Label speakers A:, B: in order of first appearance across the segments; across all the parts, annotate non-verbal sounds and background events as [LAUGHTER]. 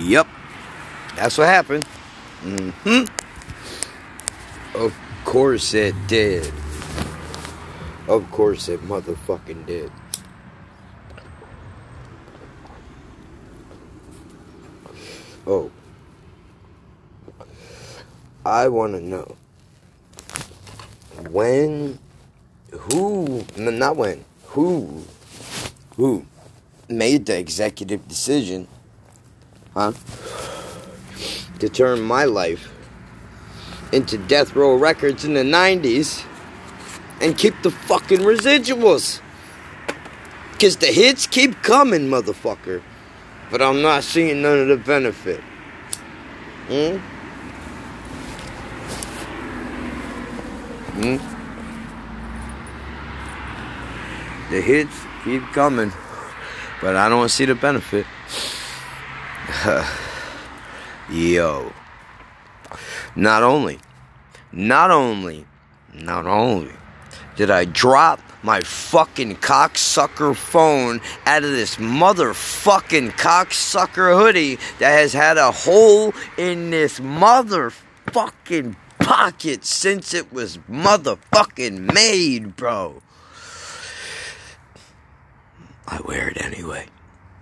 A: Yep. That's what happened. hmm Of course it did. Of course it motherfucking did. Oh. I want to know when, who, no, not when, who, who made the executive decision, huh, to turn my life into Death Row Records in the 90s and keep the fucking residuals. Because the hits keep coming, motherfucker. But I'm not seeing none of the benefit. Hmm? Hmm? The hits keep coming, but I don't see the benefit. [SIGHS] Yo. Not only, not only, not only did I drop my fucking cocksucker phone out of this motherfucking cocksucker hoodie that has had a hole in this motherfucking pocket since it was motherfucking made, bro. I wear it anyway.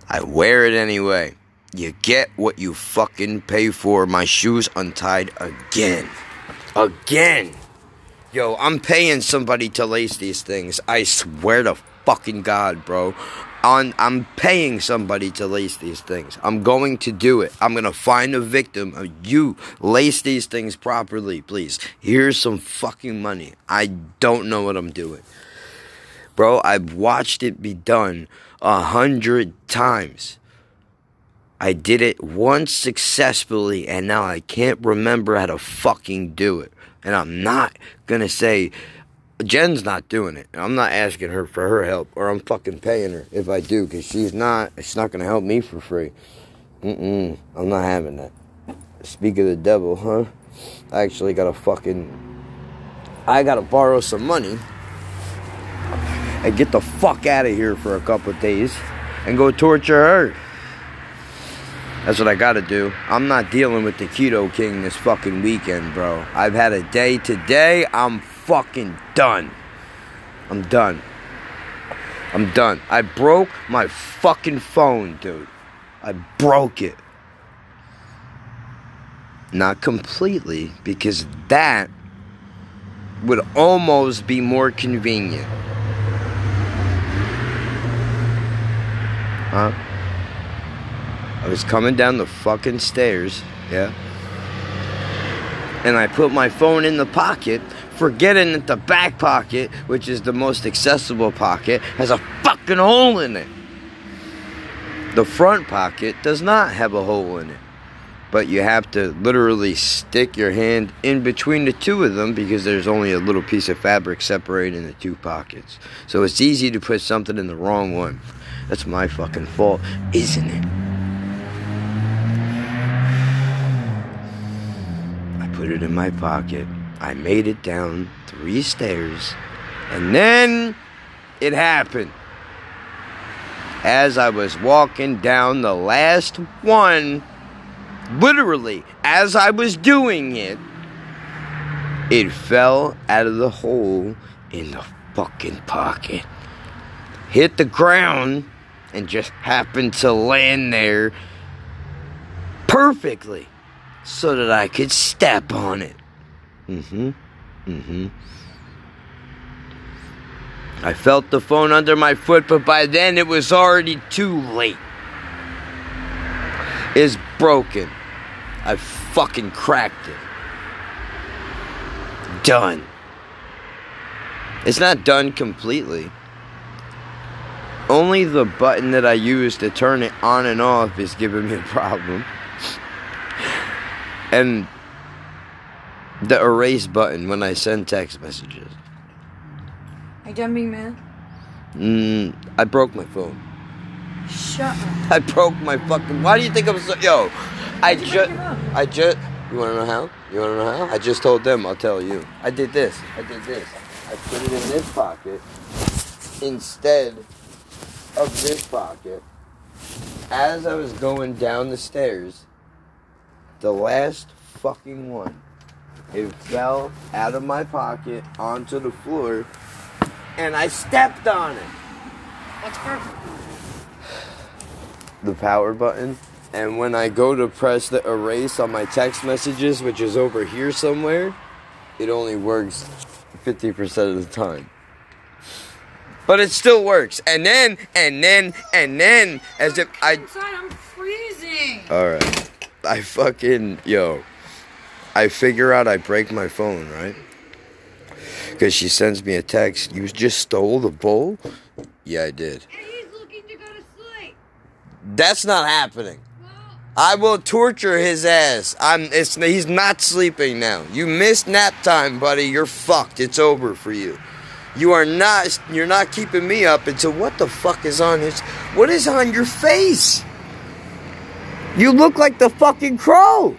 A: I wear it anyway. You get what you fucking pay for. My shoes untied again. Again. Yo, I'm paying somebody to lace these things. I swear to fucking God, bro. On, I'm paying somebody to lace these things. I'm going to do it. I'm going to find a victim. You lace these things properly, please. Here's some fucking money. I don't know what I'm doing. Bro, I've watched it be done a hundred times. I did it once successfully, and now I can't remember how to fucking do it. And I'm not gonna say Jen's not doing it. I'm not asking her for her help, or I'm fucking paying her if I do, because she's not. She's not gonna help me for free. Mm-mm. I'm not having that. Speak of the devil, huh? I actually gotta fucking. I gotta borrow some money and get the fuck out of here for a couple days and go torture her. That's what I gotta do. I'm not dealing with the Keto King this fucking weekend, bro. I've had a day today. I'm fucking done. I'm done. I'm done. I broke my fucking phone, dude. I broke it. Not completely, because that would almost be more convenient. Huh? I was coming down the fucking stairs, yeah. And I put my phone in the pocket, forgetting that the back pocket, which is the most accessible pocket, has a fucking hole in it. The front pocket does not have a hole in it. But you have to literally stick your hand in between the two of them because there's only a little piece of fabric separating the two pockets. So it's easy to put something in the wrong one. That's my fucking fault, isn't it? Put it in my pocket. I made it down three stairs. And then it happened. As I was walking down the last one, literally, as I was doing it, it fell out of the hole in the fucking pocket. Hit the ground and just happened to land there perfectly so that I could step on it. Mm hmm. Mm hmm. I felt the phone under my foot, but by then it was already too late. It's broken. I fucking cracked it. Done. It's not done completely. Only the button that I use to turn it on and off is giving me a problem. And the erase button when I send text messages.
B: Are you done being mad?
A: Mm, I broke my phone.
B: Shut up. [LAUGHS]
A: I broke my fucking. Why do you think I'm so. Yo, I
B: How'd you break
A: just. I just. You wanna know how? You wanna know how? I just told them, I'll tell you. I did this. I did this. I put it in this pocket instead of this pocket. As I was going down the stairs, The last fucking one. It fell out of my pocket onto the floor, and I stepped on it.
B: What's perfect?
A: The power button. And when I go to press the erase on my text messages, which is over here somewhere, it only works 50% of the time. But it still works. And then, and then, and then, as if I.
B: Inside, I'm freezing.
A: Alright. I fucking. Yo. I figure out I break my phone, right? Because she sends me a text. You just stole the bowl? Yeah, I did.
B: And he's looking to go to sleep.
A: That's not happening. I will torture his ass. I'm. It's. He's not sleeping now. You missed nap time, buddy. You're fucked. It's over for you. You are not. You're not keeping me up until what the fuck is on his. What is on your face? You look like the fucking crow.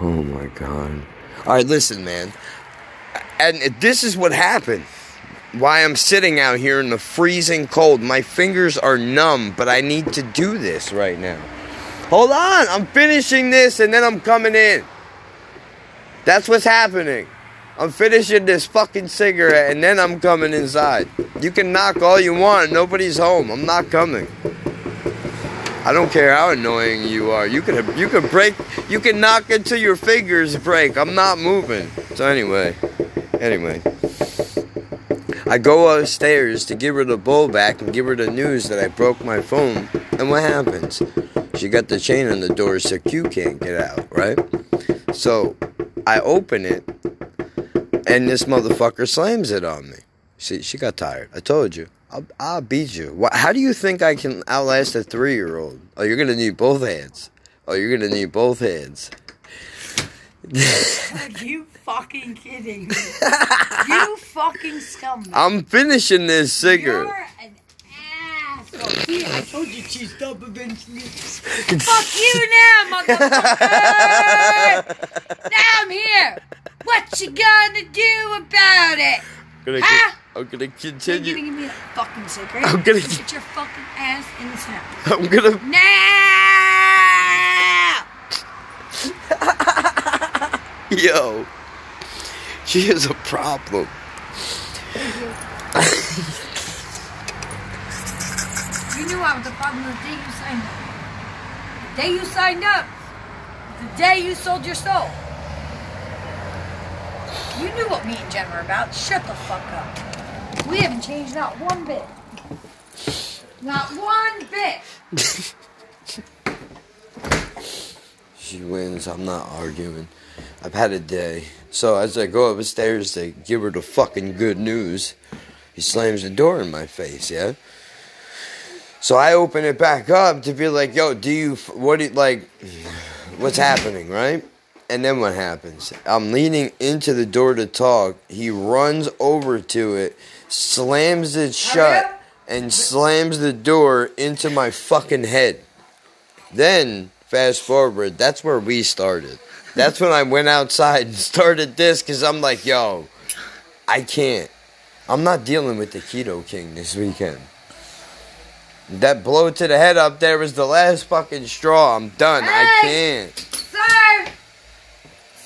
A: Oh my god. All right, listen, man. And this is what happened. Why I'm sitting out here in the freezing cold. My fingers are numb, but I need to do this right now. Hold on, I'm finishing this and then I'm coming in. That's what's happening. I'm finishing this fucking cigarette and then I'm coming inside. You can knock all you want, nobody's home. I'm not coming. I don't care how annoying you are. You can you can break you can knock until your fingers break. I'm not moving. So anyway, anyway. I go upstairs to give her the bowl back and give her the news that I broke my phone. And what happens? She got the chain on the door so Q can't get out, right? So I open it and this motherfucker slams it on me. She she got tired. I told you. I'll, I'll beat you. How do you think I can outlast a three year old? Oh, you're gonna need both hands. Oh, you're gonna need both hands.
B: Are [LAUGHS] you fucking kidding me? you fucking scumbag.
A: I'm finishing this cigarette.
B: You're an asshole. See, I told you she's stop eventually. Fuck you now, motherfucker! [LAUGHS] now I'm here. What you gonna do about it?
A: Gonna
B: Ah!
A: con- I'm gonna continue.
B: You're gonna give me that fucking cigarette.
A: I'm gonna-
B: get your fucking ass in the house
A: I'm gonna.
B: now. [LAUGHS]
A: Yo. She is a problem. [LAUGHS]
B: You knew I was a problem the day you signed up. The day you signed up. The day you sold your soul. You knew what me and Jen were about. Shut the fuck up. We haven't changed not one bit. Not one bit. [LAUGHS]
A: She wins. I'm not arguing. I've had a day. So as I go upstairs to give her the fucking good news, he slams the door in my face. Yeah. So I open it back up to be like, "Yo, do you? What do you, like? What's happening, right?" And then what happens? I'm leaning into the door to talk. He runs over to it, slams it shut, and slams the door into my fucking head. Then, fast forward, that's where we started. That's when I went outside and [LAUGHS] started this because I'm like, yo, I can't. I'm not dealing with the Keto King this weekend. That blow to the head up there was the last fucking straw. I'm done. I can't.
B: Sir!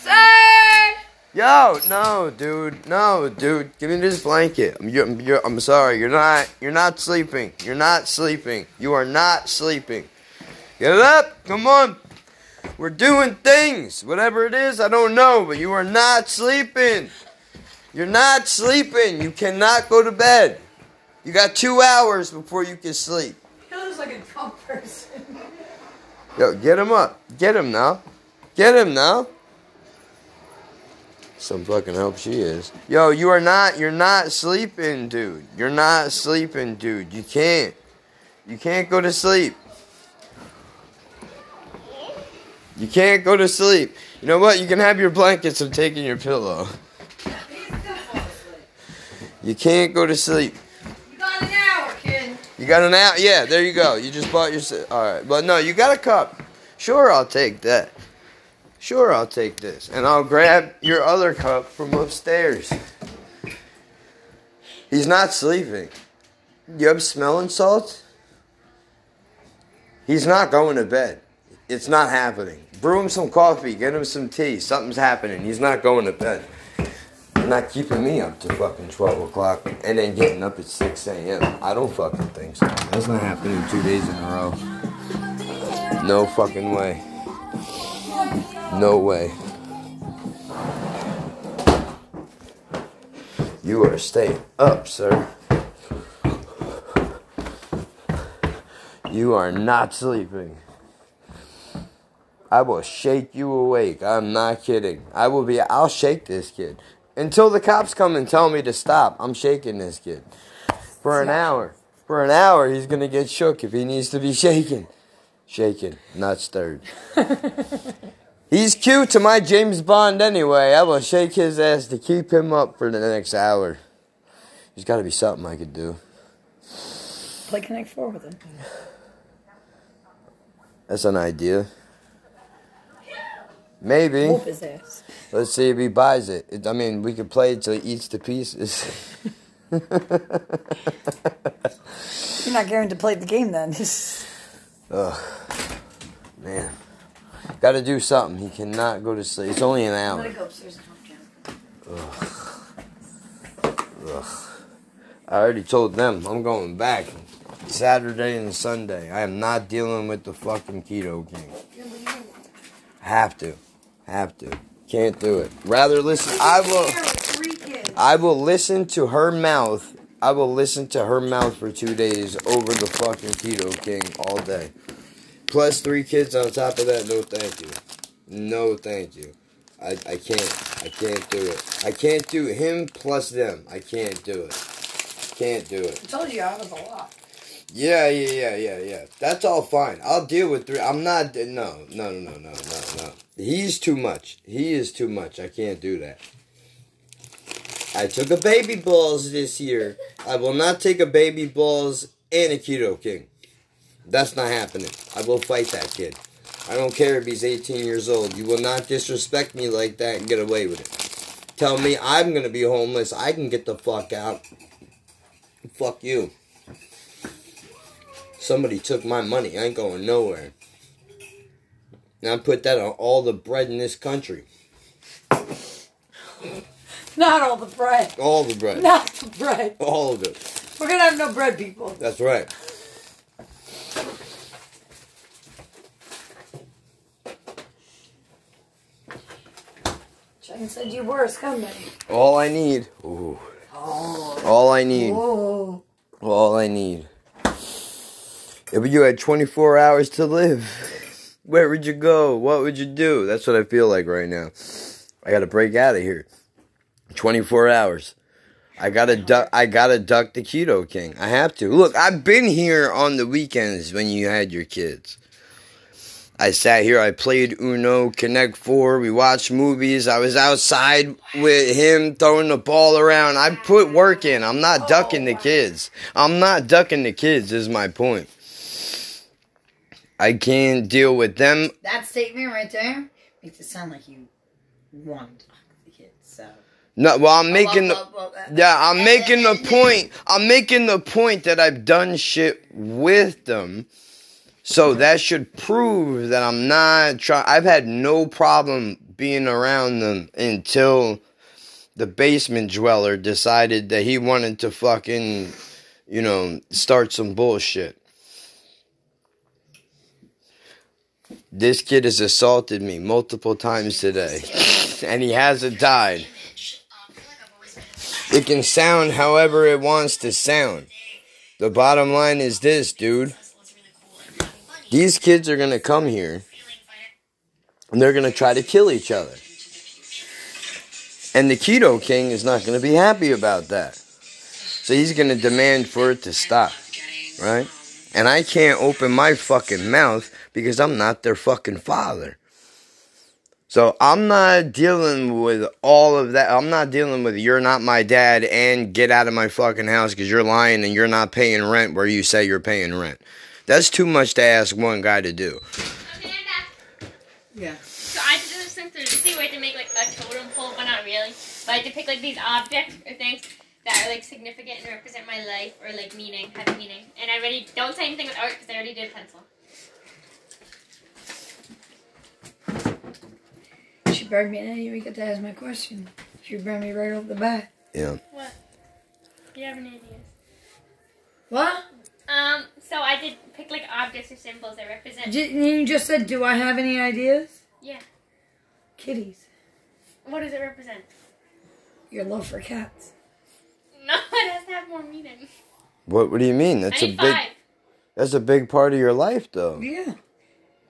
B: Sir!
A: Yo, no, dude, no, dude, give me this blanket. I'm, you're, you're, I'm sorry, you're not, you're not sleeping. You're not sleeping. You are not sleeping. Get up, come on. We're doing things, whatever it is, I don't know, but you are not sleeping. You're not sleeping. You cannot go to bed. You got two hours before you can sleep.
B: He looks like a dumb person.
A: Yo, get him up. Get him now. Get him now. Some fucking help she is. Yo, you are not, you're not sleeping, dude. You're not sleeping, dude. You can't. You can't go to sleep. You can't go to sleep. You know what? You can have your blankets. I'm taking your pillow. You can't go to sleep.
B: You got an hour, kid.
A: You got an out? Yeah, there you go. You just bought your. All right, but no, you got a cup. Sure, I'll take that. Sure, I'll take this, and I'll grab your other cup from upstairs. He's not sleeping. You have smelling salts? He's not going to bed. It's not happening. Brew him some coffee, get him some tea. Something's happening. He's not going to bed. You're not keeping me up to fucking 12 o'clock and then getting up at 6 a.m. I don't fucking think so. That's not happening two days in a row. No fucking way. No way. You are staying up, sir. You are not sleeping. I will shake you awake. I'm not kidding. I will be, I'll shake this kid. Until the cops come and tell me to stop, I'm shaking this kid. For an hour. For an hour, he's gonna get shook if he needs to be shaken. Shaken, not stirred. [LAUGHS] he's cute to my James Bond anyway. I will shake his ass to keep him up for the next hour. There's gotta be something I could do.
B: Play Connect Four with him.
A: That's an idea. Maybe.
B: Whoop his ass.
A: Let's see if he buys it. it I mean, we could play it till he eats the pieces. [LAUGHS]
B: You're not guaranteed to play the game then. [LAUGHS]
A: Ugh. Man. Gotta do something. He cannot go to sleep. It's only an hour.
B: go upstairs and help
A: Ugh. I already told them I'm going back Saturday and Sunday. I am not dealing with the fucking Keto King. Have to. Have to. Can't do it. Rather listen. I will. I will listen to her mouth. I will listen to her mouth for two days over the fucking Keto King all day. Plus three kids on top of that. No, thank you. No, thank you. I, I can't. I can't do it. I can't do him plus them. I can't do it. Can't do it.
B: I told you I was a lot.
A: Yeah, yeah, yeah, yeah, yeah. That's all fine. I'll deal with three. I'm not. No, no, no, no, no, no, no. He's too much. He is too much. I can't do that. I took a baby balls this year. I will not take a baby balls and a keto king. That's not happening. I will fight that kid. I don't care if he's 18 years old. You will not disrespect me like that and get away with it. Tell me I'm gonna be homeless. I can get the fuck out. Fuck you. Somebody took my money. I ain't going nowhere. I put that on all the bread in this country.
B: Not all the bread.
A: All the bread.
B: Not the bread.
A: All of it.
B: We're gonna have no bread, people.
A: That's right.
B: Cheyenne said you were a scumbag.
A: All I need. Ooh.
B: Oh.
A: All I need.
B: Whoa.
A: All I need. If you had 24 hours to live, where would you go? What would you do? That's what I feel like right now. I gotta break out of here. 24 hours. I gotta duck. I gotta duck the keto king. I have to. Look, I've been here on the weekends when you had your kids. I sat here. I played Uno, Connect Four. We watched movies. I was outside with him throwing the ball around. I put work in. I'm not ducking the kids. I'm not ducking the kids. Is my point. I can't deal with them.
B: That statement right there makes it sound like you want to fuck the kids. So.
A: No, well, I'm oh, making the. Yeah, I'm making the point. I'm making the point that I've done shit with them. So that should prove that I'm not trying. I've had no problem being around them until the basement dweller decided that he wanted to fucking, you know, start some bullshit. This kid has assaulted me multiple times today, [LAUGHS] and he hasn't died. It can sound however it wants to sound. The bottom line is this, dude. These kids are gonna come here and they're gonna try to kill each other. And the Keto King is not gonna be happy about that. So he's gonna demand for it to stop. Right? And I can't open my fucking mouth because I'm not their fucking father. So I'm not dealing with all of that. I'm not dealing with you're not my dad and get out of my fucking house because you're lying and you're not paying rent where you say you're paying rent. That's too much to ask one guy to do.
C: Amanda.
B: Yeah.
C: So I did this thing through the sea where I had to make like a totem pole, but not really. But I had to pick like these objects or things that are like significant and represent my life or like meaning, have meaning. And I already don't say anything with art because I already did pencil.
B: She burned me, and I didn't even get to ask my question. She burned me right off the bat.
A: Yeah.
C: What? Do you have any ideas?
B: What?
C: Um, so I did pick like objects or symbols that represent.
B: J- you just said, do I have any ideas?
C: Yeah.
B: Kitties.
C: What does it represent?
B: Your love for cats. [LAUGHS]
C: No, it has to have more meaning.
A: What What do you mean? That's
C: I
A: a
C: need
A: big.
C: five.
A: That's a big part of your life, though.
B: Yeah.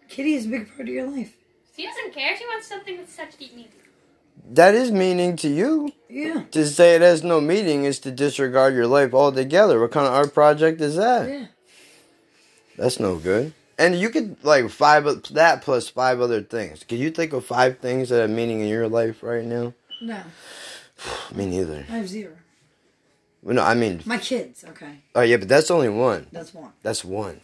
B: Kitty is a big part of your life.
C: She doesn't care. She wants something with such deep meaning.
A: That is meaning to you.
B: Yeah.
A: To say it has no meaning is to disregard your life altogether. What kind of art project is that?
B: Yeah.
A: That's no good. And you could like five of- that plus five other things. Can you think of five things that have meaning in your life right now?
B: No. [SIGHS]
A: Me neither.
B: I have zero.
A: Well, no, I mean,
B: My kids, okay.
A: oh yeah, but that's only one.
B: That's one.
A: That's one.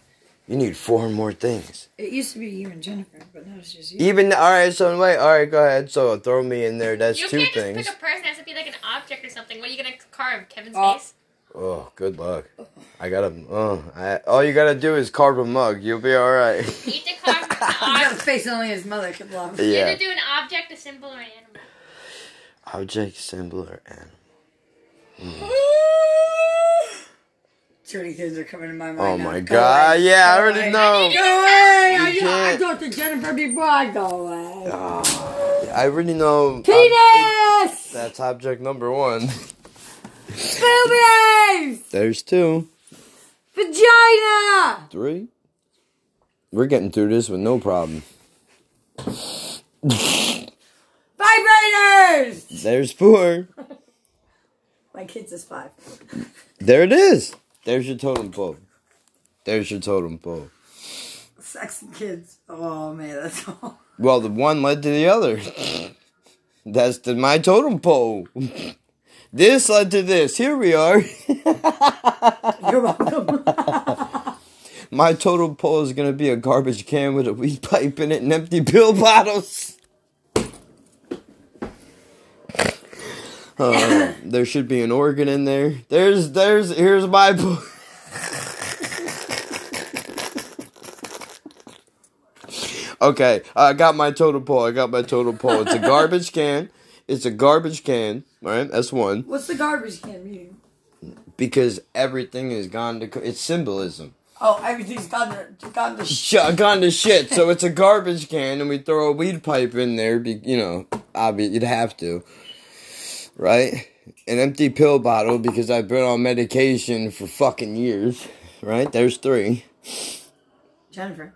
A: You need four more things.
B: It used to be you and Jennifer, but now it's just you.
A: Even all right. So wait. All right. Go ahead. So throw me in there. That's
C: you
A: two
C: can't
A: things.
C: just pick a person. It has to be like an object or something. What are you gonna carve? Kevin's
B: Oh.
C: face?
A: Oh, good luck. Oh. I gotta. Oh, I, all you gotta do is carve a mug. You'll be all right.
C: You need to [LAUGHS] carve an [LAUGHS]
B: got a
C: object.
B: face only his mother could love.
C: You
A: yeah.
C: have to do an object, a symbol, or an animal.
A: Object, symbol, or animal.
B: Too hmm. [LAUGHS] many things are coming to my mind.
A: Oh
B: now.
A: my
B: Go
A: god.
B: away.
A: Yeah, I already
B: away.
A: know.
B: Go away! I,
A: You
B: I
A: can't.
B: talked to Jennifer before I go away.
A: Ah, I already know.
B: Penis!
A: That's object number one.
B: Boobies!
A: There's two.
B: Vagina!
A: Three. We're getting through this with no problem.
B: Vibrators!
A: There's four. [LAUGHS]
B: My kids is five.
A: There it is. There's your totem pole. There's your totem pole.
B: Sex and kids. Oh man, that's [LAUGHS] all.
A: Well, the one led to the other. [LAUGHS] That's the, my totem pole. [LAUGHS] This led to this. Here we are.
B: You're welcome.
A: My totem pole is gonna be a garbage can with a weed pipe in it and empty pill bottles. Uh, there should be an organ in there. There's, there's, here's my. Po- okay, I got my total pole. I got my total pole. It's a garbage can. It's a garbage can. All right, that's one.
B: What's the garbage can mean?
A: Because everything has gone to. It's symbolism.
B: Oh, everything's gone to, gone to sh-
A: gone to shit. So it's a garbage can, and we throw a weed pipe in there. Be, you know, obvi- you'd have to, right? An empty pill bottle because I've been on medication for fucking years. Right? There's three.
B: Jennifer.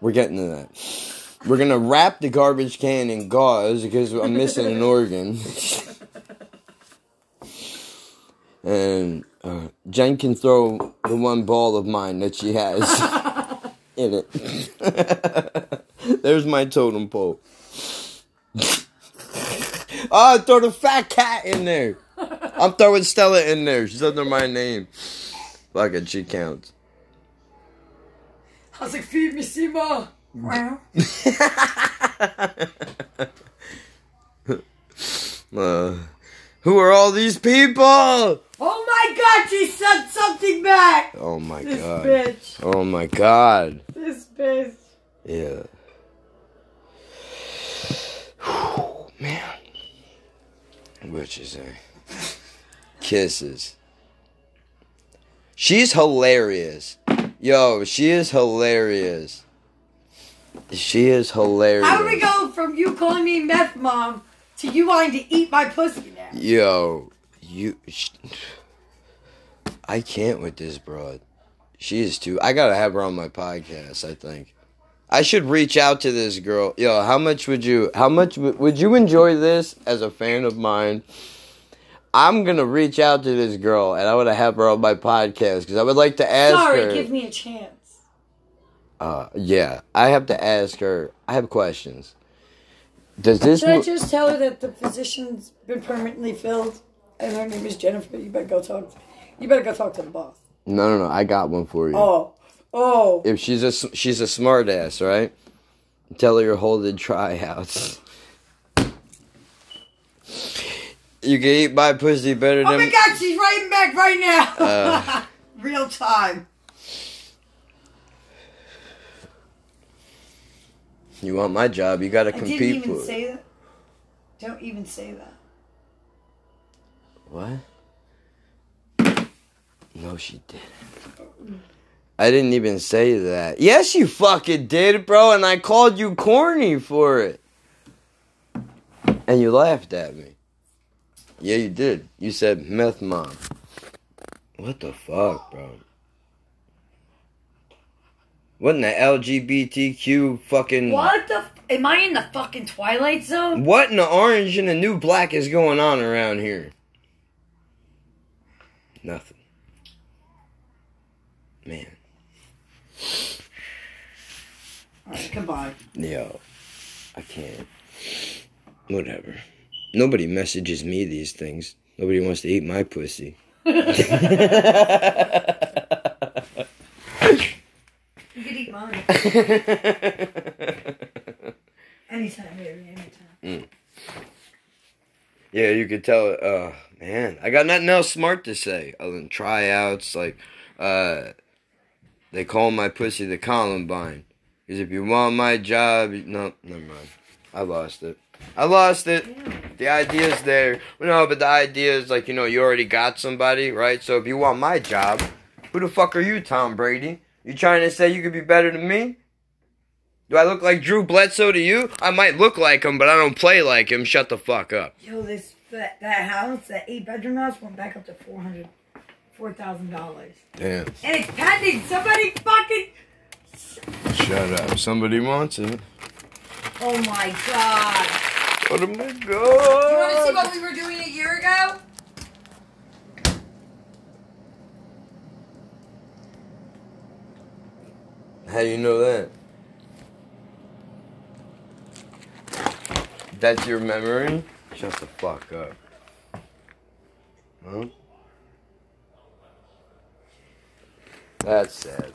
A: We're getting to that. We're gonna wrap the garbage can in gauze because I'm missing an organ. [LAUGHS] and uh, Jen can throw the one ball of mine that she has [LAUGHS] in it. [LAUGHS] There's my totem pole. Oh, throw the fat cat in there. I'm throwing Stella in there. She's under my name. Fuck it, she counts.
B: I was like, feed me, Seymour. Wow. [LAUGHS]
A: Uh, who are all these people?
B: Oh my god, she sent something back!
A: Oh my
B: This
A: god.
B: bitch.
A: Oh my god.
B: This bitch.
A: Yeah. [SIGHS] Man. What you say? Kisses. She's hilarious. Yo, she is hilarious. She is hilarious.
B: How do we go from you calling me meth mom to you wanting to eat my pussy now?
A: Yo, you. Sh- I can't with this broad. She is too. I gotta have her on my podcast. I think. I should reach out to this girl. Yo, how much would you? How much would, you enjoy this as a fan of mine? I'm gonna reach out to this girl and I want to have her on my podcast because I would like to ask
B: Sorry,
A: her.
B: give me a chance.
A: uh, yeah, I have to ask her. I have questions. Does this?
B: Should I just tell her that the position's been permanently filled and her name is Jennifer? You better go talk. You better go talk to the boss.
A: no, no, no. I got one for you.
B: Oh, oh.
A: if she's a she's a smart ass, right? Tell her you're holding tryouts. You can eat my pussy better
B: Oh
A: than.
B: my god, she's writing back right now.
A: Uh. [LAUGHS]
B: Real time.
A: You want my job? You gotta
B: I didn't even say that. Don't even say that.
A: What? No, she didn't. I didn't even say that. Yes, you fucking did, bro, and I called you corny for it. And you laughed at me. Yeah, you did. You said meth mom. What the fuck, bro? What in the LGBTQ fucking.
B: What the? F- am I in the fucking Twilight Zone?
A: What in the orange and the new black is going on around here? Nothing. Man.
B: Alright, goodbye.
A: Yo. I can't. Whatever. Nobody messages me these things. Nobody wants to eat my pussy. [LAUGHS]
B: You could eat mine. [LAUGHS] Anytime, baby, anytime.
A: yeah, you could tell. Uh, man, I got nothing else smart to say other than tryouts. Like, uh, they call my pussy the Columbine. Because if you want my job, no, never mind. I lost it. I lost it. The idea's there. No, but the idea is like, you know, you already got somebody, right? So if you want my job, who the fuck are you, Tom Brady? You trying to say you could be better than me? Do I look like Drew Bledsoe to you? I might look like him, but I don't play like him. Shut the fuck up.
B: Yo, this that, that house, that eight bedroom house, went back up to four hundred, four thousand dollars,
A: Damn.
B: and it's pending. Somebody fucking.
A: Shut up. Somebody wants it.
B: Oh my god!
A: Oh my god.
B: You want to see what we were doing a year ago?
A: How do you know that? That's your memory? Shut the fuck up. Huh? That's sad.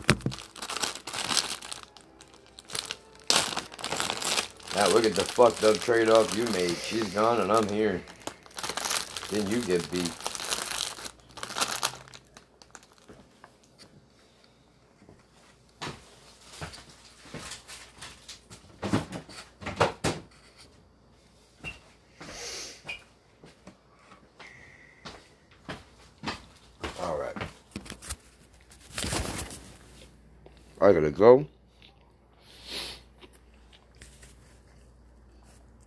A: Now look at the fucked up trade off you made. She's gone and I'm here. Then you get beat. Alright. I gotta go.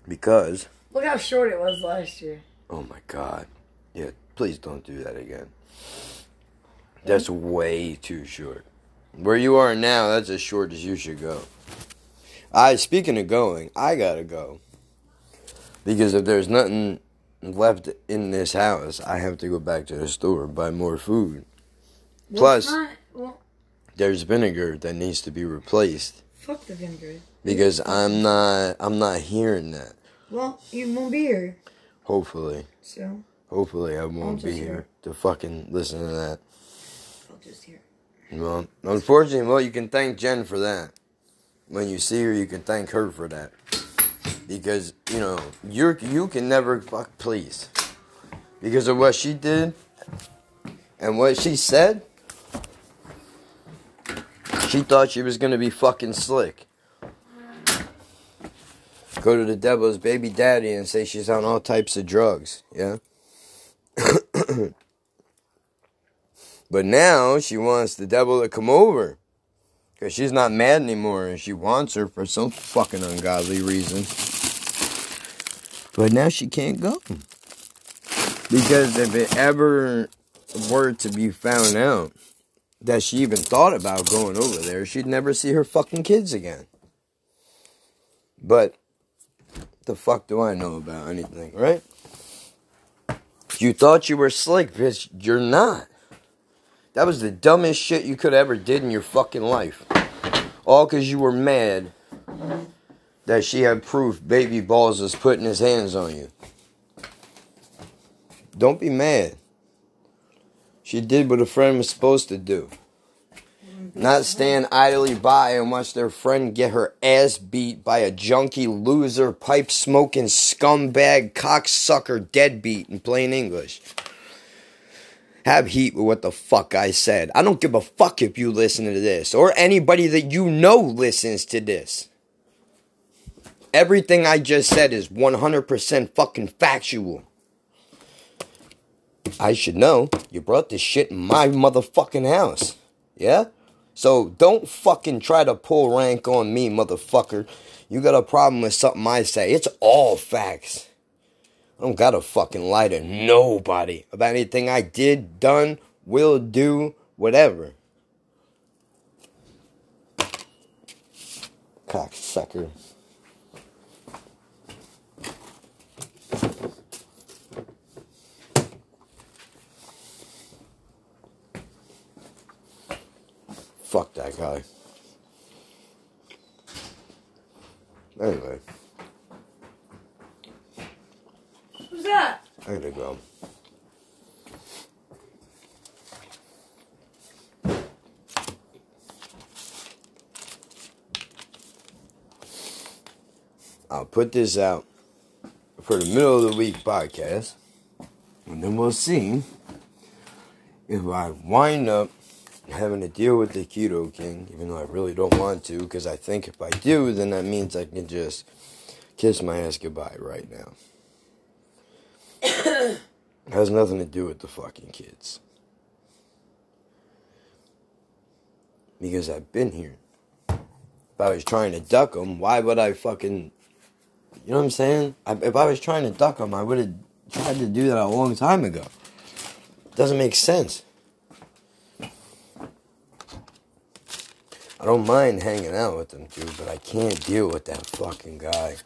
A: Because,
B: Look how short it was last year.
A: oh my god. Yeah, please don't do that again. That's way too short. Where you are now, that's as short as you should go. I, speaking of going, I gotta go. Because if there's nothing left in this house, I have to go back to the store buy more food.
B: Well,
A: Plus-
B: not- well,
A: There's vinegar that needs to be replaced
B: fuck the vinegar.
A: because I'm not I'm not hearing that.
B: Well, you won't be here,
A: Hopefully,
B: so
A: hopefully I won't be here
B: here.
A: to fucking listen to that.
B: I'll just hear.
A: Well, unfortunately, well, you can thank Jen for that. When you see her, you can thank her for that because you know you're you can never fuck please because of what she did and what she said. She thought she was gonna be fucking slick. Go to the devil's baby daddy and say she's on all types of drugs. Yeah. [COUGHS] But now she wants the devil to come over. Because she's not mad anymore and she wants her for some fucking ungodly reason. But now she can't go. Because if it ever were to be found out that she even thought about going over there, she'd never see her fucking kids again. But the fuck do I know about anything, right? You thought you were slick, bitch. You're not. That was the dumbest shit you could ever did in your fucking life. All because you were mad that she had proof Baby Balls was putting his hands on you. Don't be mad. She did what a friend was supposed to do. Not stand idly by and watch their friend get her ass beat by a junkie, loser, pipe smoking, scumbag, cocksucker, deadbeat in plain English. Have heat with what the fuck I said. I don't give a fuck if you listen to this or anybody that you know listens to this. Everything I just said is 100% fucking factual. I should know. You brought this shit in my motherfucking house. Yeah? So don't fucking try to pull rank on me, motherfucker. You got a problem with something I say. It's all facts. I don't gotta fucking lie to nobody about anything I did, done, will do, whatever. Cocksucker. Fuck that guy. Anyway,
B: Who's that?
A: I gotta go. I'll put this out for the middle of the week podcast, and then we'll see if I wind up having to deal with the Keto King, even though I really don't want to, because I think if I do, then that means I can just kiss my ass goodbye right now. [COUGHS] has nothing to do with the fucking kids. Because I've been here. If I was trying to duck them, why would I fucking. You know what I'm saying? I, if I was trying to duck them, I would have tried to do that a long time ago. Doesn't make sense. I don't mind hanging out with them, dude, but I can't deal with that fucking guy.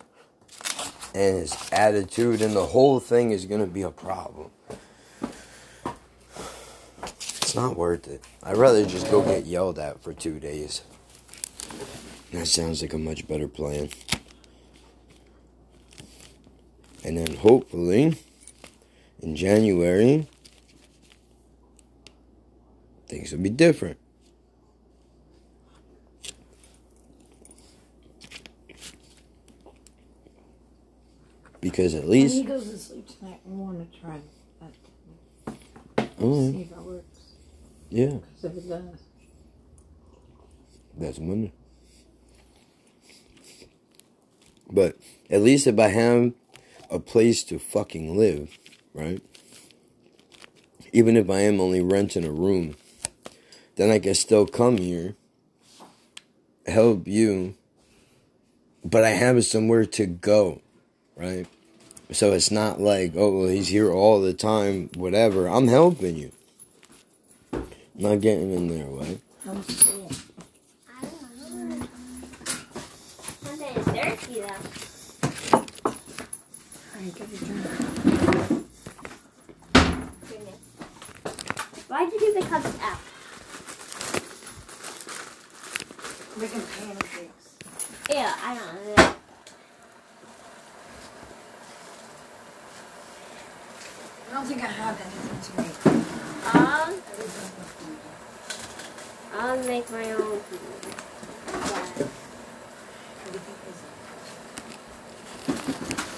A: And his attitude, and the whole thing is gonna be a problem. It's not worth it. I'd rather just go get yelled at for two days. That sounds like a much better plan. And then hopefully, in January, things will be different. Because at
B: When
A: least.
B: he goes to sleep tonight, we want to try that.
A: Mm,
B: See if it works.
A: yeah,
B: Because if it does,
A: that's money. But at least if I have a place to fucking live, right? Even if I am only renting a room, then I can still come here, help you, but I have somewhere to go, right? So it's not like, oh, well, he's here all the time, whatever. I'm helping you. Not getting in their way.
B: I'm
C: don't know. Something is dirty though.
B: Alright, get your drink.
C: Goodness. Why'd you do the cups out?
B: Making pancakes.
C: Yeah, I don't know.
B: I don't think I have anything to make.
C: Um, I'll make my own food. Yeah.